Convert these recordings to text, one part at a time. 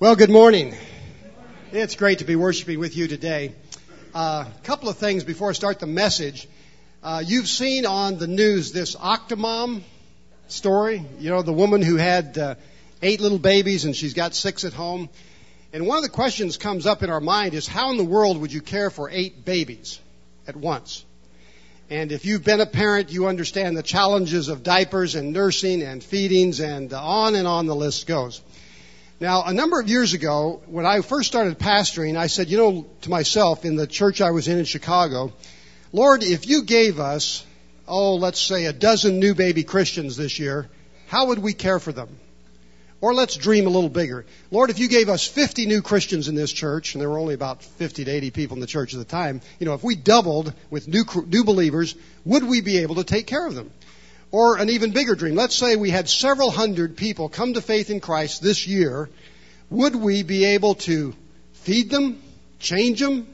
Well, good morning. It's great to be worshiping with you today. A uh, couple of things before I start the message. Uh, you've seen on the news this Octomom story. You know, the woman who had uh, eight little babies and she's got six at home. And one of the questions comes up in our mind is how in the world would you care for eight babies at once? And if you've been a parent, you understand the challenges of diapers and nursing and feedings and on and on the list goes. Now, a number of years ago, when I first started pastoring, I said, you know, to myself in the church I was in in Chicago, Lord, if you gave us, oh, let's say a dozen new baby Christians this year, how would we care for them? Or let's dream a little bigger. Lord, if you gave us 50 new Christians in this church, and there were only about 50 to 80 people in the church at the time, you know, if we doubled with new, new believers, would we be able to take care of them? Or an even bigger dream. Let's say we had several hundred people come to faith in Christ this year. Would we be able to feed them, change them,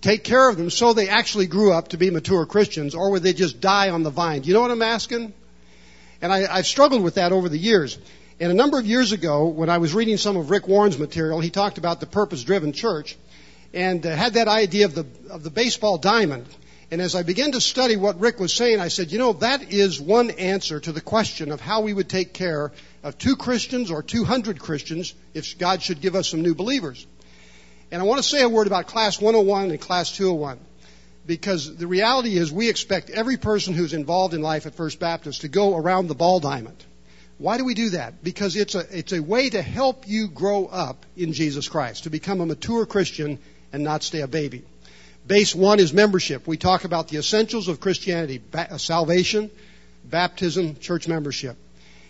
take care of them so they actually grew up to be mature Christians, or would they just die on the vine? Do you know what I'm asking? And I, I've struggled with that over the years. And a number of years ago, when I was reading some of Rick Warren's material, he talked about the purpose-driven church and uh, had that idea of the of the baseball diamond. And as I began to study what Rick was saying, I said, you know, that is one answer to the question of how we would take care of two Christians or 200 Christians if God should give us some new believers. And I want to say a word about Class 101 and Class 201 because the reality is we expect every person who's involved in life at First Baptist to go around the ball diamond. Why do we do that? Because it's a, it's a way to help you grow up in Jesus Christ, to become a mature Christian and not stay a baby. Base one is membership. We talk about the essentials of Christianity ba- uh, salvation, baptism, church membership.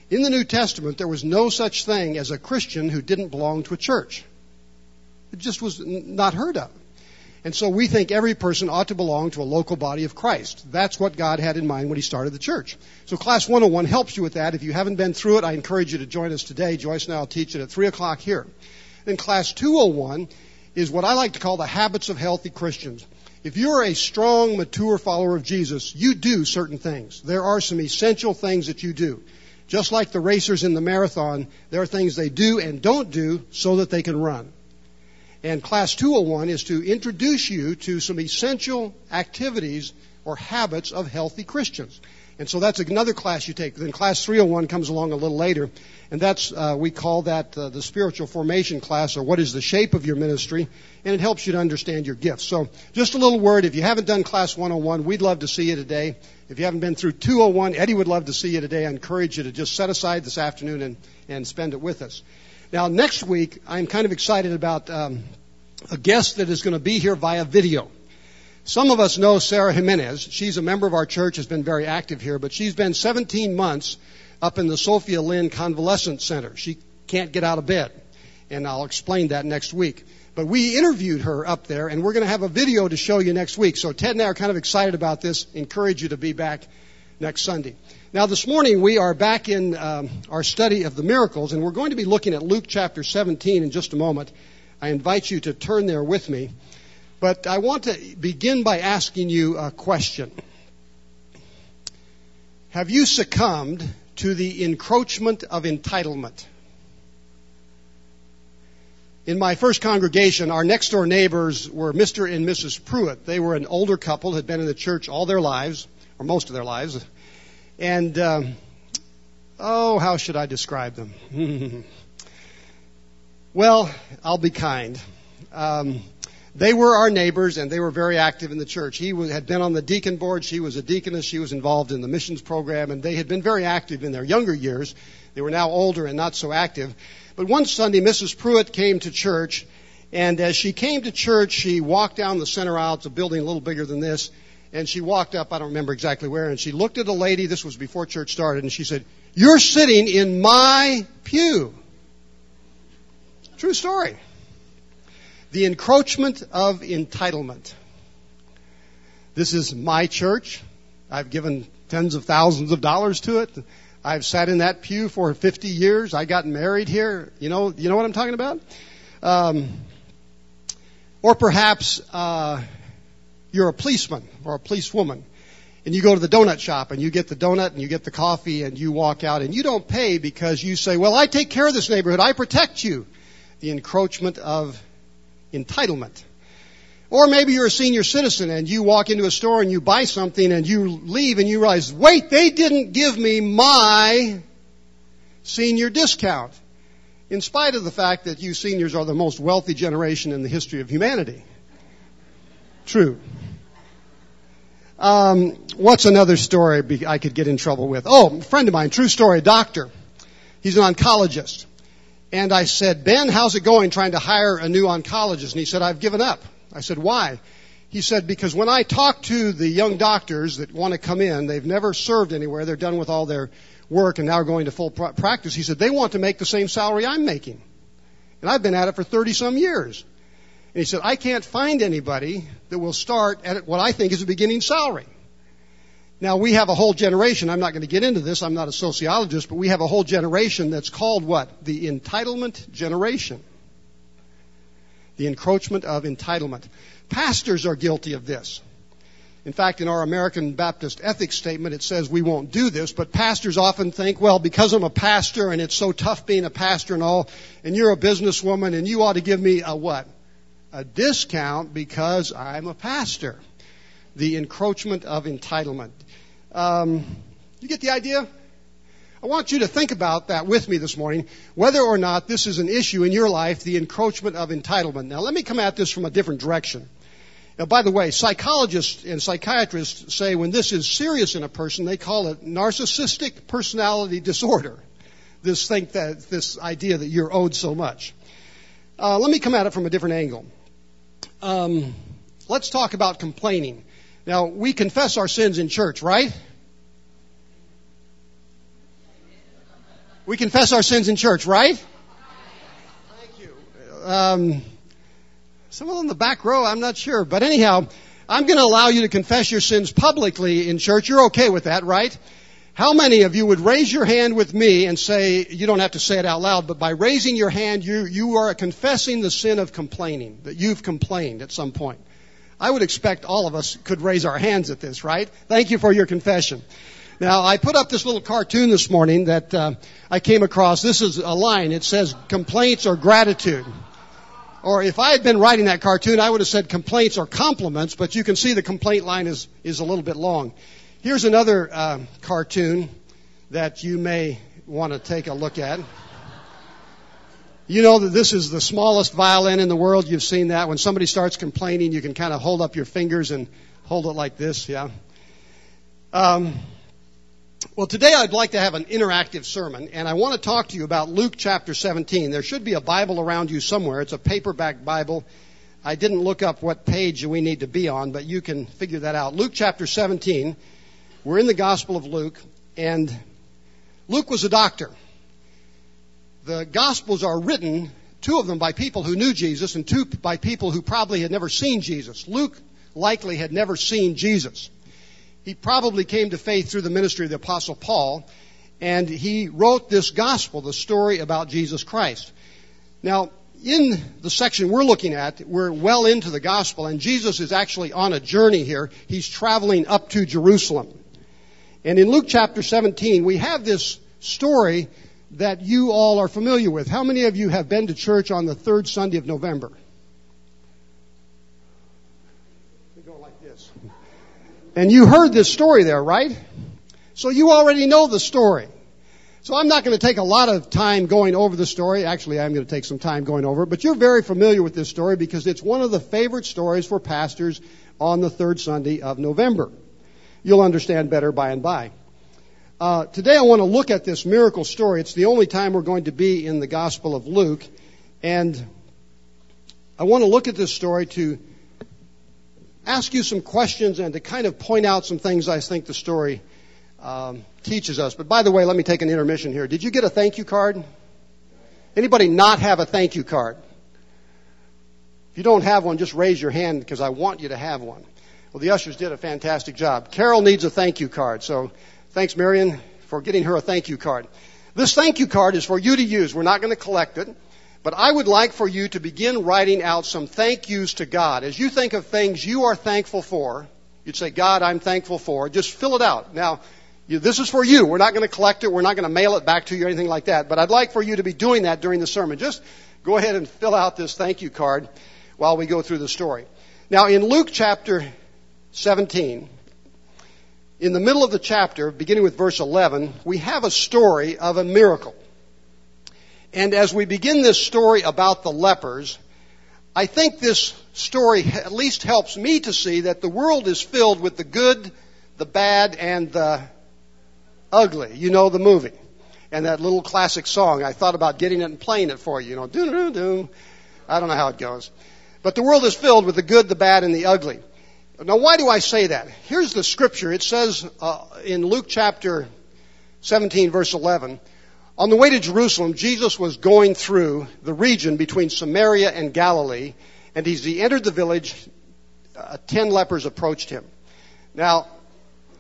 In the New Testament, there was no such thing as a Christian who didn't belong to a church. It just was not heard of. And so we think every person ought to belong to a local body of Christ. That's what God had in mind when He started the church. So Class 101 helps you with that. If you haven't been through it, I encourage you to join us today. Joyce and I will teach it at 3 o'clock here. Then Class 201 is what I like to call the habits of healthy Christians. If you're a strong, mature follower of Jesus, you do certain things. There are some essential things that you do. Just like the racers in the marathon, there are things they do and don't do so that they can run. And Class 201 is to introduce you to some essential activities or habits of healthy Christians. And so that's another class you take. Then class 301 comes along a little later, and that's uh, we call that uh, the spiritual formation class, or what is the shape of your ministry, and it helps you to understand your gifts. So just a little word: if you haven't done class 101, we'd love to see you today. If you haven't been through 201, Eddie would love to see you today. I encourage you to just set aside this afternoon and and spend it with us. Now next week, I'm kind of excited about um, a guest that is going to be here via video. Some of us know Sarah Jimenez. She's a member of our church, has been very active here, but she's been 17 months up in the Sophia Lynn Convalescent Center. She can't get out of bed. And I'll explain that next week. But we interviewed her up there, and we're going to have a video to show you next week. So Ted and I are kind of excited about this. Encourage you to be back next Sunday. Now, this morning we are back in um, our study of the miracles, and we're going to be looking at Luke chapter 17 in just a moment. I invite you to turn there with me. But I want to begin by asking you a question. Have you succumbed to the encroachment of entitlement? In my first congregation, our next door neighbors were Mr. and Mrs. Pruitt. They were an older couple, had been in the church all their lives, or most of their lives. And, um, oh, how should I describe them? well, I'll be kind. Um, they were our neighbors and they were very active in the church. He had been on the deacon board. She was a deaconess. She was involved in the missions program and they had been very active in their younger years. They were now older and not so active. But one Sunday, Mrs. Pruitt came to church and as she came to church, she walked down the center aisle. It's a building a little bigger than this. And she walked up, I don't remember exactly where, and she looked at a lady, this was before church started, and she said, You're sitting in my pew. True story the encroachment of entitlement. This is my church. I've given tens of thousands of dollars to it. I've sat in that pew for 50 years. I got married here. You know, you know what I'm talking about? Um, or perhaps uh, you're a policeman or a policewoman, and you go to the donut shop and you get the donut and you get the coffee and you walk out and you don't pay because you say, "Well, I take care of this neighborhood. I protect you." the encroachment of entitlement. Or maybe you're a senior citizen and you walk into a store and you buy something and you leave and you realize, wait, they didn't give me my senior discount. In spite of the fact that you seniors are the most wealthy generation in the history of humanity. True. Um, what's another story I could get in trouble with? Oh, a friend of mine, true story, doctor. He's an oncologist. And I said, Ben, how's it going trying to hire a new oncologist? And he said, I've given up. I said, why? He said, because when I talk to the young doctors that want to come in, they've never served anywhere, they're done with all their work and now are going to full practice. He said, they want to make the same salary I'm making. And I've been at it for 30 some years. And he said, I can't find anybody that will start at what I think is a beginning salary. Now we have a whole generation, I'm not going to get into this, I'm not a sociologist, but we have a whole generation that's called what? The entitlement generation. The encroachment of entitlement. Pastors are guilty of this. In fact, in our American Baptist ethics statement, it says we won't do this, but pastors often think, well, because I'm a pastor and it's so tough being a pastor and all, and you're a businesswoman and you ought to give me a what? A discount because I'm a pastor. The encroachment of entitlement. Um, you get the idea? I want you to think about that with me this morning, whether or not this is an issue in your life, the encroachment of entitlement. Now, let me come at this from a different direction. Now, by the way, psychologists and psychiatrists say when this is serious in a person, they call it narcissistic personality disorder. This think that this idea that you're owed so much. Uh, let me come at it from a different angle. Um, let's talk about complaining. Now, we confess our sins in church, right? We confess our sins in church, right? Thank you. Um, someone in the back row, I'm not sure. But anyhow, I'm going to allow you to confess your sins publicly in church. You're okay with that, right? How many of you would raise your hand with me and say, you don't have to say it out loud, but by raising your hand, you, you are confessing the sin of complaining, that you've complained at some point. I would expect all of us could raise our hands at this, right? Thank you for your confession. Now, I put up this little cartoon this morning that uh, I came across. This is a line. It says, complaints or gratitude. Or if I had been writing that cartoon, I would have said complaints or compliments, but you can see the complaint line is, is a little bit long. Here's another uh, cartoon that you may want to take a look at. You know that this is the smallest violin in the world. You've seen that. When somebody starts complaining, you can kind of hold up your fingers and hold it like this, yeah? Um, well, today I'd like to have an interactive sermon, and I want to talk to you about Luke chapter 17. There should be a Bible around you somewhere. It's a paperback Bible. I didn't look up what page we need to be on, but you can figure that out. Luke chapter 17. We're in the Gospel of Luke, and Luke was a doctor. The Gospels are written, two of them by people who knew Jesus, and two by people who probably had never seen Jesus. Luke likely had never seen Jesus. He probably came to faith through the ministry of the Apostle Paul, and he wrote this gospel, the story about Jesus Christ. Now, in the section we're looking at, we're well into the gospel, and Jesus is actually on a journey here. He's traveling up to Jerusalem. And in Luke chapter 17, we have this story that you all are familiar with. How many of you have been to church on the third Sunday of November? And you heard this story there, right? So you already know the story. So I'm not going to take a lot of time going over the story. Actually, I'm going to take some time going over it, but you're very familiar with this story because it's one of the favorite stories for pastors on the third Sunday of November. You'll understand better by and by. Uh, today I want to look at this miracle story. It's the only time we're going to be in the Gospel of Luke. And I want to look at this story to ask you some questions and to kind of point out some things I think the story um, teaches us. But by the way, let me take an intermission here. Did you get a thank you card? Anybody not have a thank you card? If you don't have one, just raise your hand because I want you to have one. Well, the ushers did a fantastic job. Carol needs a thank you card, so thanks, Marion, for getting her a thank you card. This thank you card is for you to use. We're not going to collect it. But I would like for you to begin writing out some thank yous to God. As you think of things you are thankful for, you'd say, God, I'm thankful for. Just fill it out. Now, You, this is for you. We're not going to collect it. We're not going to mail it back to you or anything like that. But I'd like for you to be doing that during the sermon. Just go ahead and fill out this thank you card while we go through the story. Now, in Luke chapter 17, in the middle of the chapter, beginning with verse 11, we have a story of a miracle. And as we begin this story about the lepers, I think this story at least helps me to see that the world is filled with the good, the bad, and the ugly. You know the movie. And that little classic song. I thought about getting it and playing it for you. You know, doo doo doo. I don't know how it goes. But the world is filled with the good, the bad, and the ugly. Now, why do I say that? Here's the scripture. It says uh, in Luke chapter 17, verse 11, on the way to Jerusalem, Jesus was going through the region between Samaria and Galilee, and as he entered the village, uh, ten lepers approached him. Now,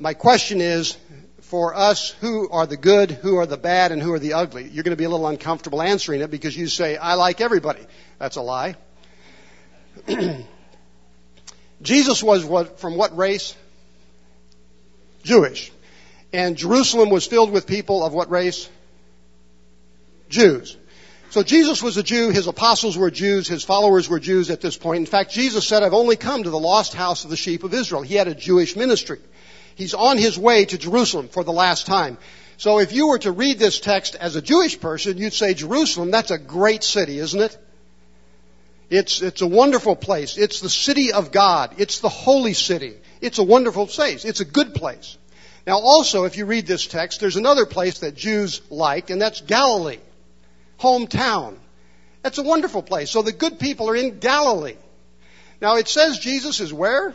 my question is, for us, who are the good, who are the bad, and who are the ugly? You're going to be a little uncomfortable answering it because you say, I like everybody. That's a lie. Jesus was what, from what race? Jewish. And Jerusalem was filled with people of what race? Jews. So Jesus was a Jew, his apostles were Jews, his followers were Jews at this point. In fact, Jesus said, I've only come to the lost house of the sheep of Israel. He had a Jewish ministry. He's on his way to Jerusalem for the last time. So if you were to read this text as a Jewish person, you'd say Jerusalem, that's a great city, isn't it? It's, it's a wonderful place. It's the city of God. It's the holy city. It's a wonderful place. It's a good place. Now also, if you read this text, there's another place that Jews liked, and that's Galilee. Hometown. That's a wonderful place. So the good people are in Galilee. Now it says Jesus is where?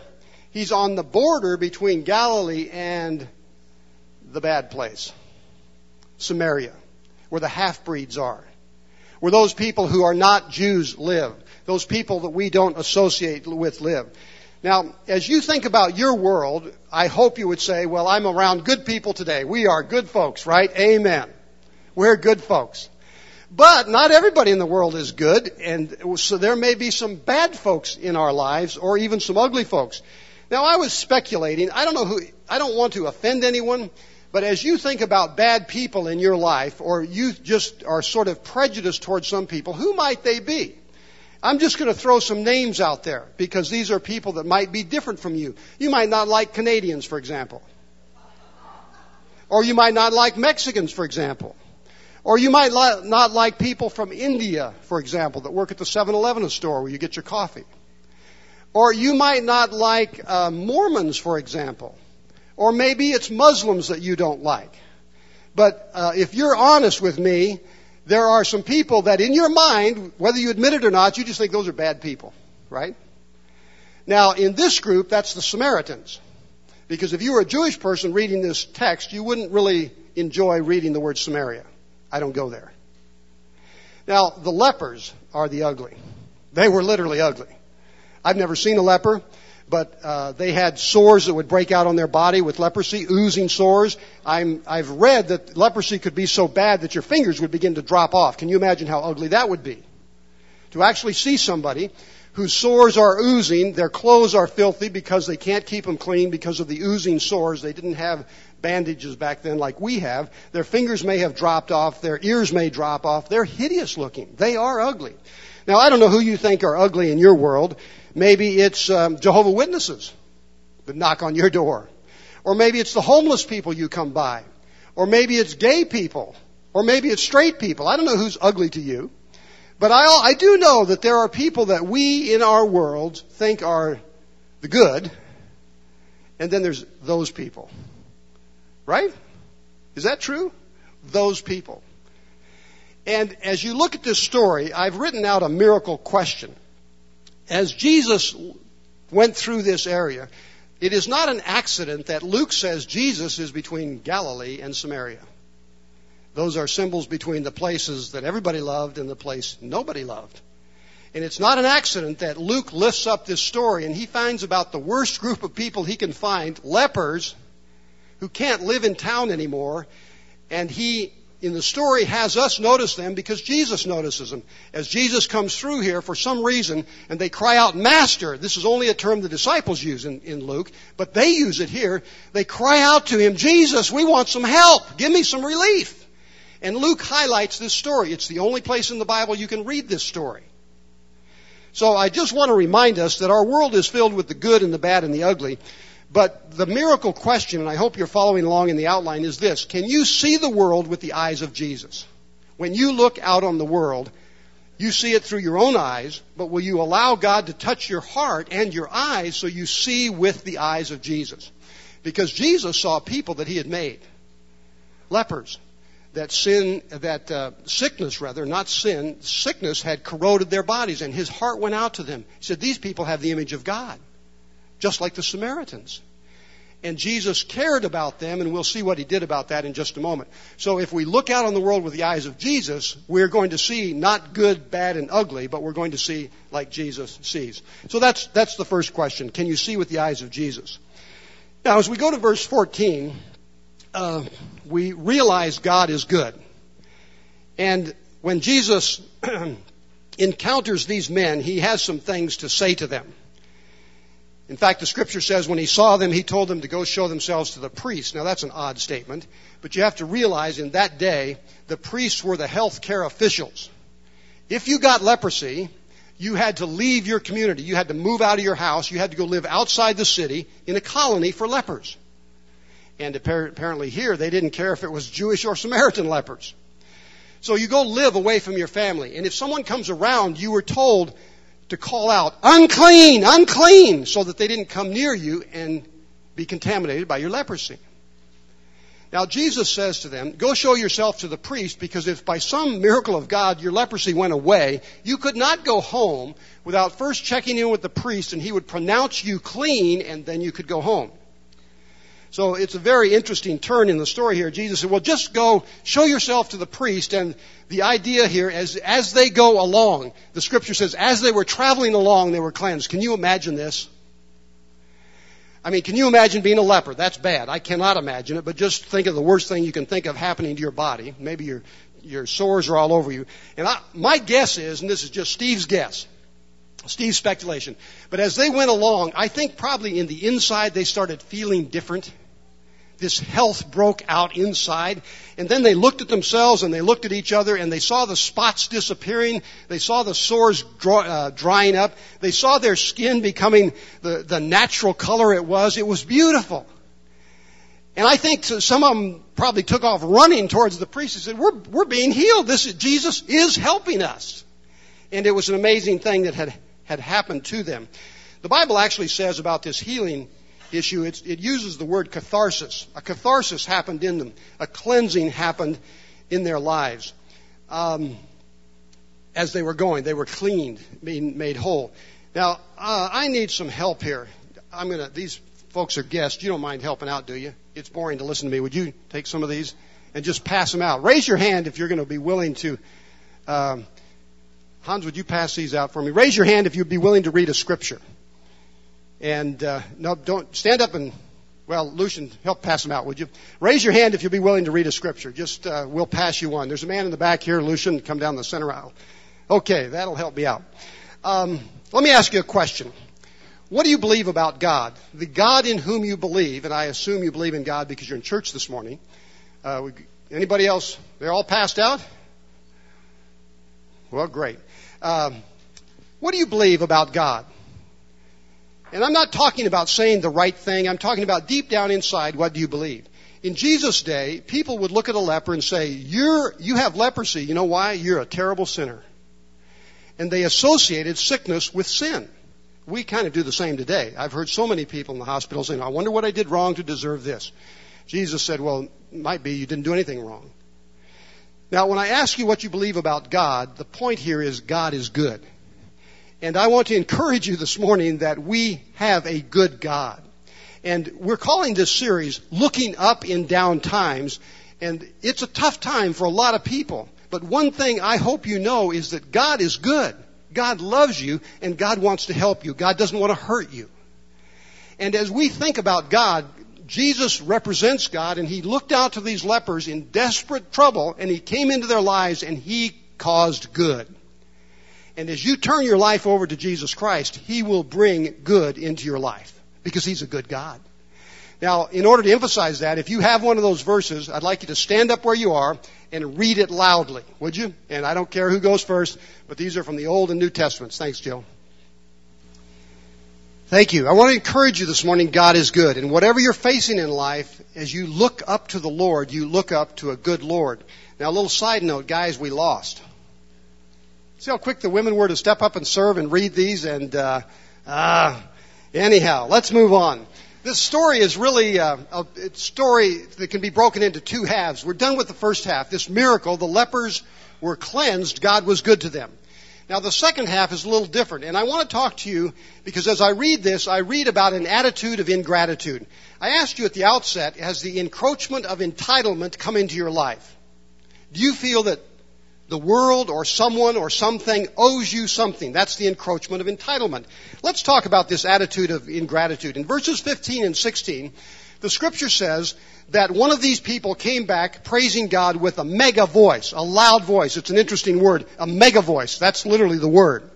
He's on the border between Galilee and the bad place. Samaria. Where the half-breeds are. Where those people who are not Jews live those people that we don't associate with live. Now, as you think about your world, I hope you would say, well, I'm around good people today. We are good folks, right? Amen. We're good folks. But not everybody in the world is good, and so there may be some bad folks in our lives, or even some ugly folks. Now, I was speculating. I don't know who, I don't want to offend anyone, but as you think about bad people in your life, or you just are sort of prejudiced towards some people, who might they be? I'm just going to throw some names out there because these are people that might be different from you. You might not like Canadians, for example. Or you might not like Mexicans, for example. Or you might li- not like people from India, for example, that work at the 7-Eleven store where you get your coffee. Or you might not like uh, Mormons, for example. Or maybe it's Muslims that you don't like. But uh, if you're honest with me, there are some people that in your mind, whether you admit it or not, you just think those are bad people, right? Now, in this group, that's the Samaritans. Because if you were a Jewish person reading this text, you wouldn't really enjoy reading the word Samaria. I don't go there. Now, the lepers are the ugly. They were literally ugly. I've never seen a leper but uh, they had sores that would break out on their body with leprosy, oozing sores. I'm, I've read that leprosy could be so bad that your fingers would begin to drop off. Can you imagine how ugly that would be? To actually see somebody whose sores are oozing, their clothes are filthy because they can't keep them clean because of the oozing sores. They didn't have bandages back then like we have. Their fingers may have dropped off, their ears may drop off. They're hideous looking. They are ugly. Now, I don't know who you think are ugly in your world. Maybe it's um, Jehovah Witnesses that knock on your door. Or maybe it's the homeless people you come by. Or maybe it's gay people. Or maybe it's straight people. I don't know who's ugly to you. But I, I do know that there are people that we in our world think are the good. And then there's those people. Right? Is that true? Those people. And as you look at this story, I've written out a miracle question as Jesus went through this area, it is not an accident that Luke says Jesus is between Galilee and Samaria. Those are symbols between the places that everybody loved and the place nobody loved. And it's not an accident that Luke lifts up this story and he finds about the worst group of people he can find, lepers, who can't live in town anymore, and he in the story has us notice them because Jesus notices them. As Jesus comes through here for some reason and they cry out, Master, this is only a term the disciples use in, in Luke, but they use it here. They cry out to him, Jesus, we want some help. Give me some relief. And Luke highlights this story. It's the only place in the Bible you can read this story. So I just want to remind us that our world is filled with the good and the bad and the ugly. But the miracle question, and I hope you're following along in the outline, is this. Can you see the world with the eyes of Jesus? When you look out on the world, you see it through your own eyes, but will you allow God to touch your heart and your eyes so you see with the eyes of Jesus? Because Jesus saw people that he had made. Lepers, that sin, that uh, sickness rather, not sin, sickness had corroded their bodies, and his heart went out to them. He said, These people have the image of God, just like the Samaritans. And Jesus cared about them, and we'll see what he did about that in just a moment. So if we look out on the world with the eyes of Jesus, we're going to see not good, bad, and ugly, but we're going to see like Jesus sees. So that's, that's the first question. Can you see with the eyes of Jesus? Now, as we go to verse 14, uh, we realize God is good. And when Jesus encounters these men, he has some things to say to them. In fact, the scripture says when he saw them, he told them to go show themselves to the priests. Now that's an odd statement, but you have to realize in that day, the priests were the health care officials. If you got leprosy, you had to leave your community. You had to move out of your house. You had to go live outside the city in a colony for lepers. And apparently here, they didn't care if it was Jewish or Samaritan lepers. So you go live away from your family. And if someone comes around, you were told to call out, unclean, unclean, so that they didn't come near you and be contaminated by your leprosy. Now Jesus says to them, go show yourself to the priest because if by some miracle of God your leprosy went away, you could not go home without first checking in with the priest and he would pronounce you clean and then you could go home. So it's a very interesting turn in the story here. Jesus said, well, just go show yourself to the priest. And the idea here is as they go along, the scripture says, as they were traveling along, they were cleansed. Can you imagine this? I mean, can you imagine being a leper? That's bad. I cannot imagine it, but just think of the worst thing you can think of happening to your body. Maybe your, your sores are all over you. And I, my guess is, and this is just Steve's guess, Steve's speculation, but as they went along, I think probably in the inside they started feeling different this health broke out inside. And then they looked at themselves and they looked at each other and they saw the spots disappearing. They saw the sores draw, uh, drying up. They saw their skin becoming the, the natural color it was. It was beautiful. And I think some of them probably took off running towards the priest and said, we're, we're being healed. This is, Jesus is helping us. And it was an amazing thing that had, had happened to them. The Bible actually says about this healing issue, it uses the word catharsis. A catharsis happened in them. A cleansing happened in their lives. Um, as they were going, they were cleaned, being made whole. Now, uh, I need some help here. I'm gonna. These folks are guests. You don't mind helping out, do you? It's boring to listen to me. Would you take some of these and just pass them out? Raise your hand if you're going to be willing to. Um, Hans, would you pass these out for me? Raise your hand if you'd be willing to read a scripture. And uh, no, don't stand up and well, Lucian, help pass them out, would you? Raise your hand if you'll be willing to read a scripture. Just uh, we'll pass you one. There's a man in the back here, Lucian. Come down the center aisle. Okay, that'll help me out. Um, let me ask you a question. What do you believe about God? The God in whom you believe, and I assume you believe in God because you're in church this morning. Uh, anybody else? They're all passed out. Well, great. Um, what do you believe about God? And I'm not talking about saying the right thing. I'm talking about deep down inside, what do you believe? In Jesus' day, people would look at a leper and say, You're, you have leprosy. You know why? You're a terrible sinner. And they associated sickness with sin. We kind of do the same today. I've heard so many people in the hospital saying, I wonder what I did wrong to deserve this. Jesus said, Well, it might be you didn't do anything wrong. Now, when I ask you what you believe about God, the point here is God is good. And I want to encourage you this morning that we have a good God. And we're calling this series Looking Up in Down Times. And it's a tough time for a lot of people. But one thing I hope you know is that God is good. God loves you and God wants to help you. God doesn't want to hurt you. And as we think about God, Jesus represents God and he looked out to these lepers in desperate trouble and he came into their lives and he caused good. And as you turn your life over to Jesus Christ, he will bring good into your life because he's a good God. Now, in order to emphasize that, if you have one of those verses, I'd like you to stand up where you are and read it loudly, would you? And I don't care who goes first, but these are from the Old and New Testaments. Thanks, Jill. Thank you. I want to encourage you this morning, God is good. And whatever you're facing in life, as you look up to the Lord, you look up to a good Lord. Now, a little side note, guys, we lost. See how quick the women were to step up and serve and read these? And, uh, uh, anyhow, let's move on. This story is really uh, a story that can be broken into two halves. We're done with the first half. This miracle, the lepers were cleansed. God was good to them. Now, the second half is a little different, and I want to talk to you because as I read this, I read about an attitude of ingratitude. I asked you at the outset, has the encroachment of entitlement come into your life? Do you feel that the world or someone or something owes you something. That's the encroachment of entitlement. Let's talk about this attitude of ingratitude. In verses 15 and 16, the scripture says that one of these people came back praising God with a mega voice, a loud voice. It's an interesting word, a mega voice. That's literally the word.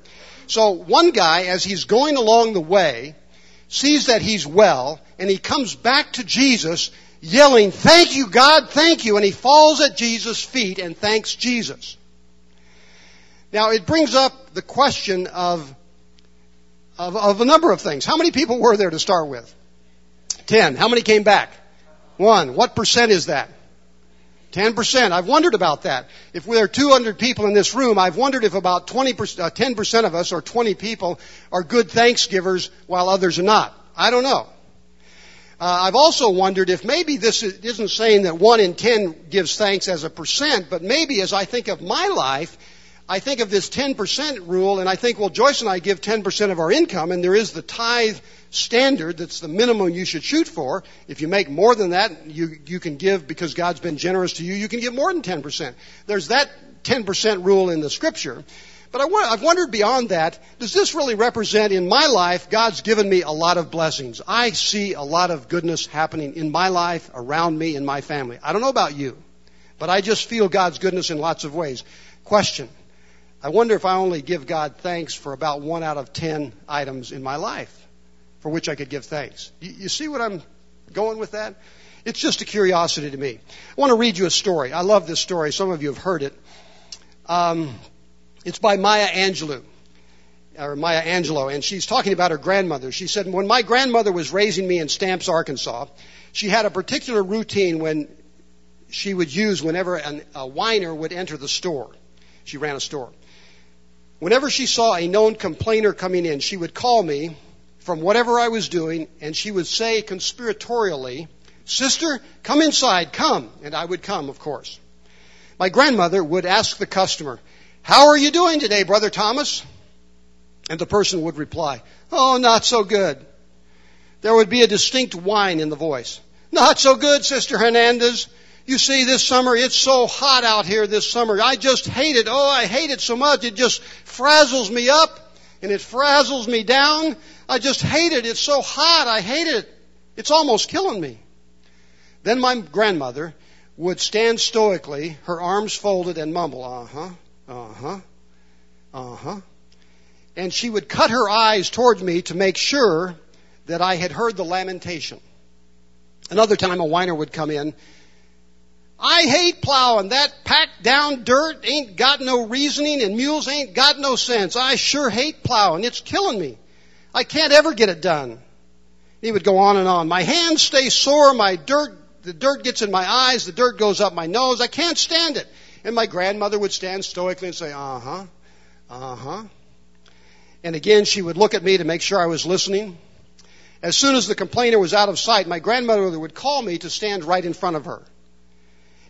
So one guy, as he's going along the way, sees that he's well, and he comes back to Jesus yelling, Thank you, God, thank you. And he falls at Jesus' feet and thanks Jesus. Now, it brings up the question of, of, of, a number of things. How many people were there to start with? Ten. How many came back? One. What percent is that? Ten percent. I've wondered about that. If there are 200 people in this room, I've wondered if about 20 uh, 10% of us or 20 people are good thanksgivers while others are not. I don't know. Uh, I've also wondered if maybe this isn't saying that one in ten gives thanks as a percent, but maybe as I think of my life, I think of this 10% rule and I think, well, Joyce and I give 10% of our income and there is the tithe standard that's the minimum you should shoot for. If you make more than that, you, you can give because God's been generous to you, you can give more than 10%. There's that 10% rule in the scripture. But I, have wondered beyond that, does this really represent in my life, God's given me a lot of blessings. I see a lot of goodness happening in my life, around me, in my family. I don't know about you, but I just feel God's goodness in lots of ways. Question. I wonder if I only give God thanks for about one out of ten items in my life for which I could give thanks. You, you see what I'm going with that? It's just a curiosity to me. I want to read you a story. I love this story. Some of you have heard it. Um, it's by Maya Angelou, or Maya Angelou, and she's talking about her grandmother. She said, When my grandmother was raising me in Stamps, Arkansas, she had a particular routine when she would use whenever an, a whiner would enter the store. She ran a store. Whenever she saw a known complainer coming in, she would call me from whatever I was doing, and she would say conspiratorially, Sister, come inside, come. And I would come, of course. My grandmother would ask the customer, how are you doing today, Brother Thomas? And the person would reply, Oh, not so good. There would be a distinct whine in the voice. Not so good, Sister Henderson. You see, this summer, it's so hot out here this summer. I just hate it. Oh, I hate it so much. It just frazzles me up and it frazzles me down. I just hate it. It's so hot. I hate it. It's almost killing me. Then my grandmother would stand stoically, her arms folded, and mumble, uh huh, uh huh. Uh huh. And she would cut her eyes toward me to make sure that I had heard the lamentation. Another time a whiner would come in. I hate plowing. That packed down dirt ain't got no reasoning and mules ain't got no sense. I sure hate plowing. It's killing me. I can't ever get it done. He would go on and on. My hands stay sore. My dirt, the dirt gets in my eyes. The dirt goes up my nose. I can't stand it. And my grandmother would stand stoically and say, uh huh, uh huh. And again, she would look at me to make sure I was listening. As soon as the complainer was out of sight, my grandmother would call me to stand right in front of her.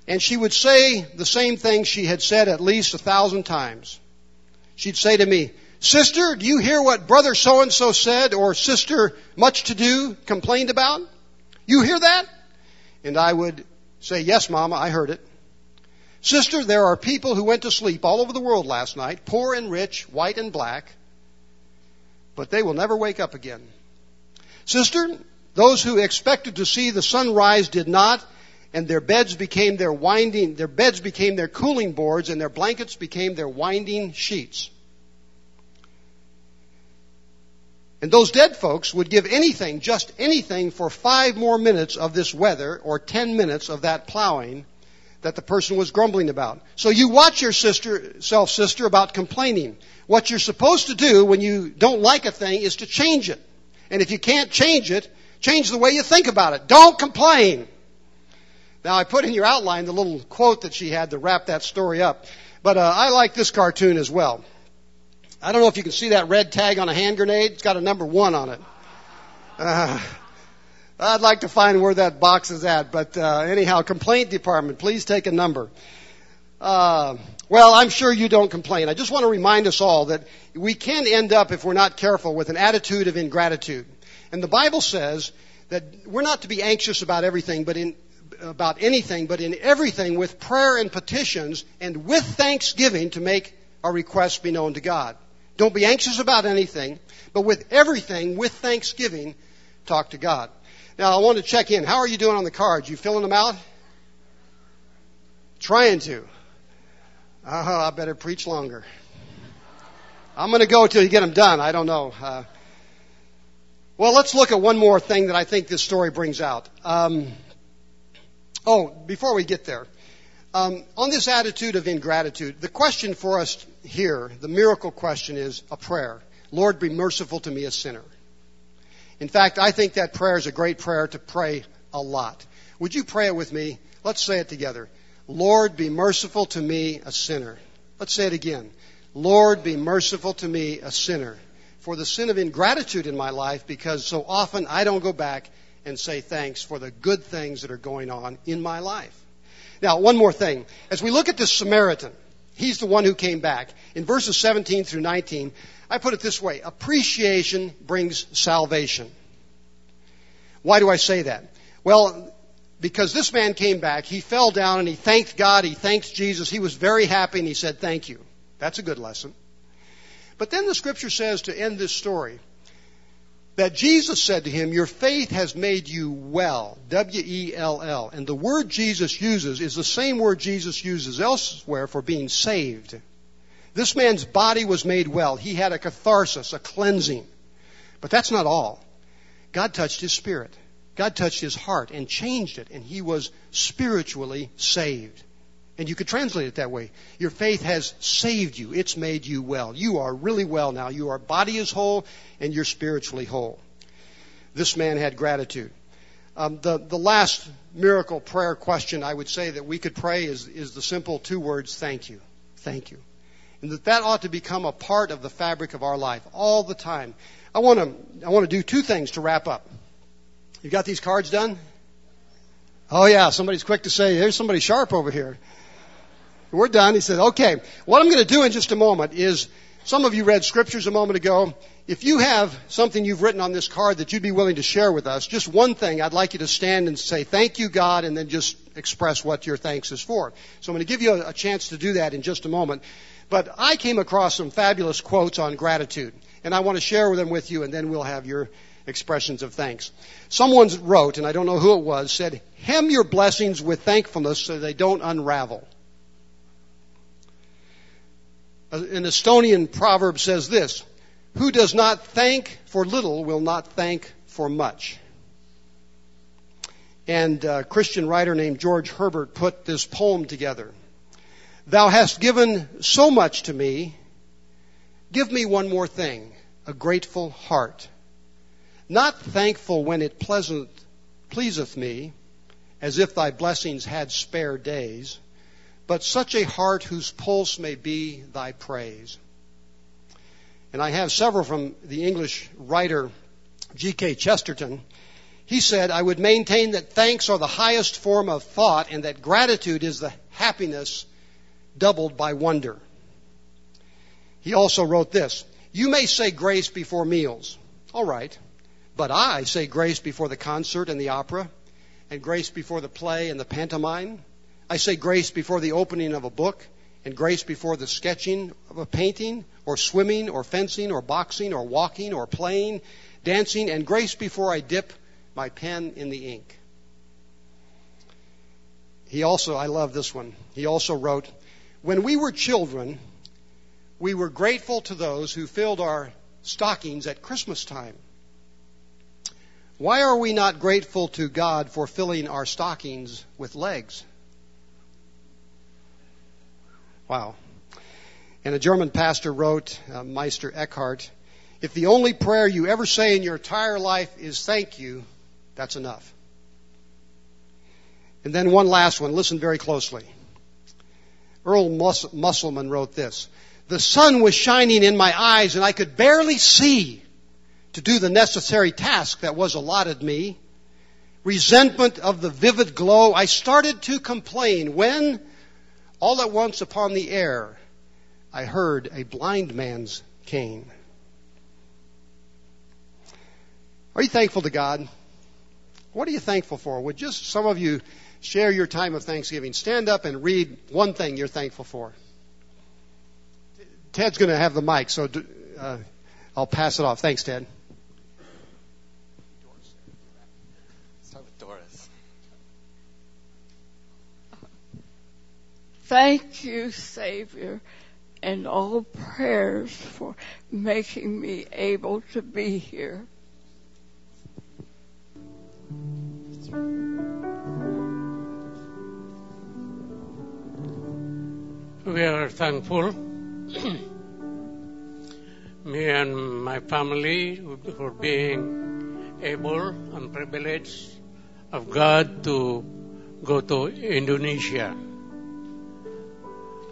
And she would say the same thing she had said at least a thousand times. She'd say to me, Sister, do you hear what brother so and so said or sister much to do complained about? You hear that? And I would say, Yes, Mama, I heard it. Sister, there are people who went to sleep all over the world last night, poor and rich, white and black, but they will never wake up again. Sister, Those who expected to see the sunrise did not, and their beds became their winding, their beds became their cooling boards, and their blankets became their winding sheets. And those dead folks would give anything, just anything, for five more minutes of this weather or ten minutes of that plowing that the person was grumbling about. So you watch your sister, self sister about complaining. What you're supposed to do when you don't like a thing is to change it. And if you can't change it, change the way you think about it. Don't complain. Now I put in your outline the little quote that she had to wrap that story up. But uh, I like this cartoon as well. I don't know if you can see that red tag on a hand grenade. It's got a number one on it. Uh, I'd like to find where that box is at, but uh, anyhow, complaint department, please take a number. Uh, well, I'm sure you don't complain. I just want to remind us all that we can end up, if we're not careful, with an attitude of ingratitude. And the Bible says that we're not to be anxious about everything, but in about anything, but in everything with prayer and petitions and with thanksgiving to make our requests be known to God. Don't be anxious about anything, but with everything, with thanksgiving, talk to God. Now, I want to check in. How are you doing on the cards? You filling them out? Trying to. Oh, I better preach longer. I'm going to go till you get them done. I don't know. Uh, well, let's look at one more thing that I think this story brings out. Um, oh, before we get there, um, on this attitude of ingratitude, the question for us here, the miracle question, is a prayer. Lord, be merciful to me, a sinner. In fact, I think that prayer is a great prayer to pray a lot. Would you pray it with me? Let's say it together. Lord, be merciful to me, a sinner. Let's say it again. Lord, be merciful to me, a sinner. For the sin of ingratitude in my life, because so often I don't go back and say thanks for the good things that are going on in my life. Now, one more thing. As we look at this Samaritan, he's the one who came back. In verses 17 through 19, I put it this way appreciation brings salvation. Why do I say that? Well, because this man came back, he fell down and he thanked God, he thanked Jesus, he was very happy and he said, Thank you. That's a good lesson. But then the scripture says to end this story that Jesus said to him, Your faith has made you well. W E L L. And the word Jesus uses is the same word Jesus uses elsewhere for being saved. This man's body was made well. He had a catharsis, a cleansing. But that's not all. God touched his spirit. God touched his heart and changed it, and he was spiritually saved. And you could translate it that way. Your faith has saved you. It's made you well. You are really well now. Your body is whole and you're spiritually whole. This man had gratitude. Um, the, the last miracle prayer question I would say that we could pray is, is the simple two words, thank you. Thank you and that that ought to become a part of the fabric of our life all the time. I want to I want to do two things to wrap up. You got these cards done? Oh yeah, somebody's quick to say, "There's somebody sharp over here." We're done. He said, "Okay, what I'm going to do in just a moment is some of you read scriptures a moment ago. If you have something you've written on this card that you'd be willing to share with us, just one thing, I'd like you to stand and say, Thank you, God, and then just express what your thanks is for. So I'm going to give you a, a chance to do that in just a moment. But I came across some fabulous quotes on gratitude, and I want to share them with you, and then we'll have your expressions of thanks. Someone wrote, and I don't know who it was, said, Hem your blessings with thankfulness so they don't unravel. Uh, an Estonian proverb says this Who does not thank for little will not thank for much. And a Christian writer named George Herbert put this poem together. Thou hast given so much to me. Give me one more thing, a grateful heart. Not thankful when it pleasant, pleaseth me, as if thy blessings had spare days, but such a heart whose pulse may be thy praise. And I have several from the English writer G.K. Chesterton. He said, I would maintain that thanks are the highest form of thought and that gratitude is the happiness doubled by wonder. He also wrote this You may say grace before meals. All right. But I say grace before the concert and the opera, and grace before the play and the pantomime. I say grace before the opening of a book, and grace before the sketching of a painting, or swimming, or fencing, or boxing, or walking, or playing, dancing, and grace before I dip my pen in the ink. He also, I love this one. He also wrote, When we were children, we were grateful to those who filled our stockings at Christmas time. Why are we not grateful to God for filling our stockings with legs? Wow. And a German pastor wrote, uh, Meister Eckhart, if the only prayer you ever say in your entire life is thank you, that's enough. And then one last one. Listen very closely. Earl Mus- Musselman wrote this. The sun was shining in my eyes and I could barely see to do the necessary task that was allotted me. Resentment of the vivid glow, I started to complain when, all at once upon the air, I heard a blind man's cane. Are you thankful to God? What are you thankful for? Would just some of you share your time of Thanksgiving? Stand up and read one thing you're thankful for. Ted's going to have the mic, so uh, I'll pass it off. Thanks, Ted. Thank you, Savior, and all prayers for making me able to be here. We are thankful, me and my family, for being able and privileged of God to go to Indonesia.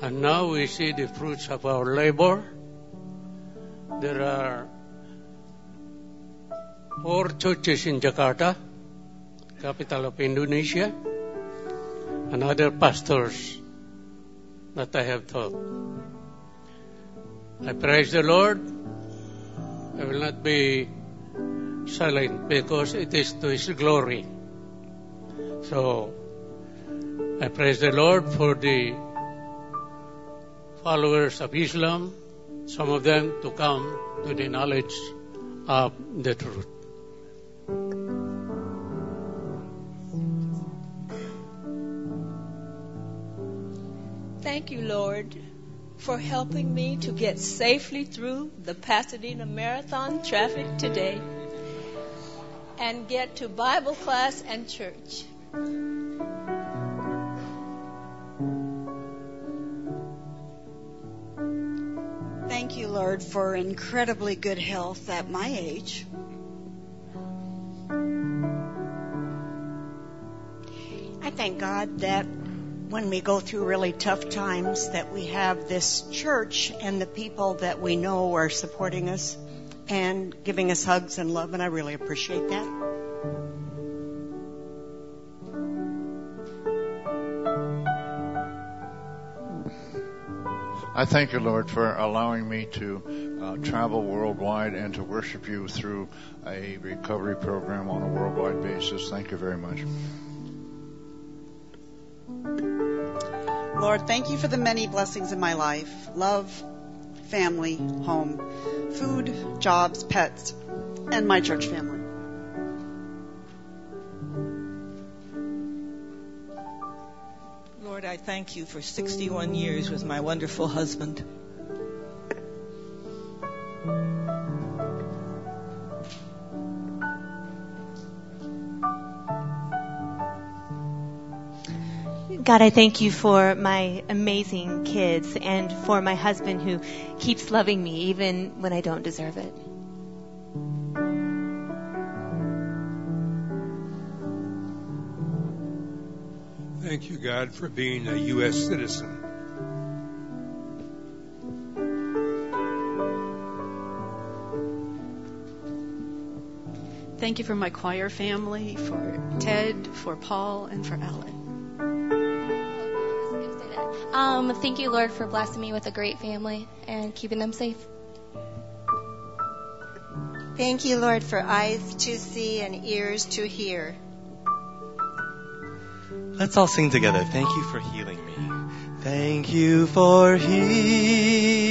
And now we see the fruits of our labor. There are four churches in Jakarta, capital of Indonesia, and other pastors that I have taught. I praise the Lord. I will not be silent because it is to His glory. So, I praise the Lord for the followers of Islam, some of them to come to the knowledge of the truth. Thank you, Lord, for helping me to get safely through the Pasadena Marathon traffic today and get to Bible class and church. Thank you, Lord, for incredibly good health at my age. I thank God that when we go through really tough times that we have this church and the people that we know are supporting us and giving us hugs and love and I really appreciate that. I thank you, Lord, for allowing me to uh, travel worldwide and to worship you through a recovery program on a worldwide basis. Thank you very much. Lord, thank you for the many blessings in my life. Love, family, home, food, jobs, pets, and my church family. I thank you for 61 years with my wonderful husband. God, I thank you for my amazing kids and for my husband who keeps loving me even when I don't deserve it. Thank you, God, for being a U.S. citizen. Thank you for my choir family, for Ted, for Paul, and for Alan. Um, thank you, Lord, for blessing me with a great family and keeping them safe. Thank you, Lord, for eyes to see and ears to hear. Let's all sing together. Thank you for healing me. Thank you for healing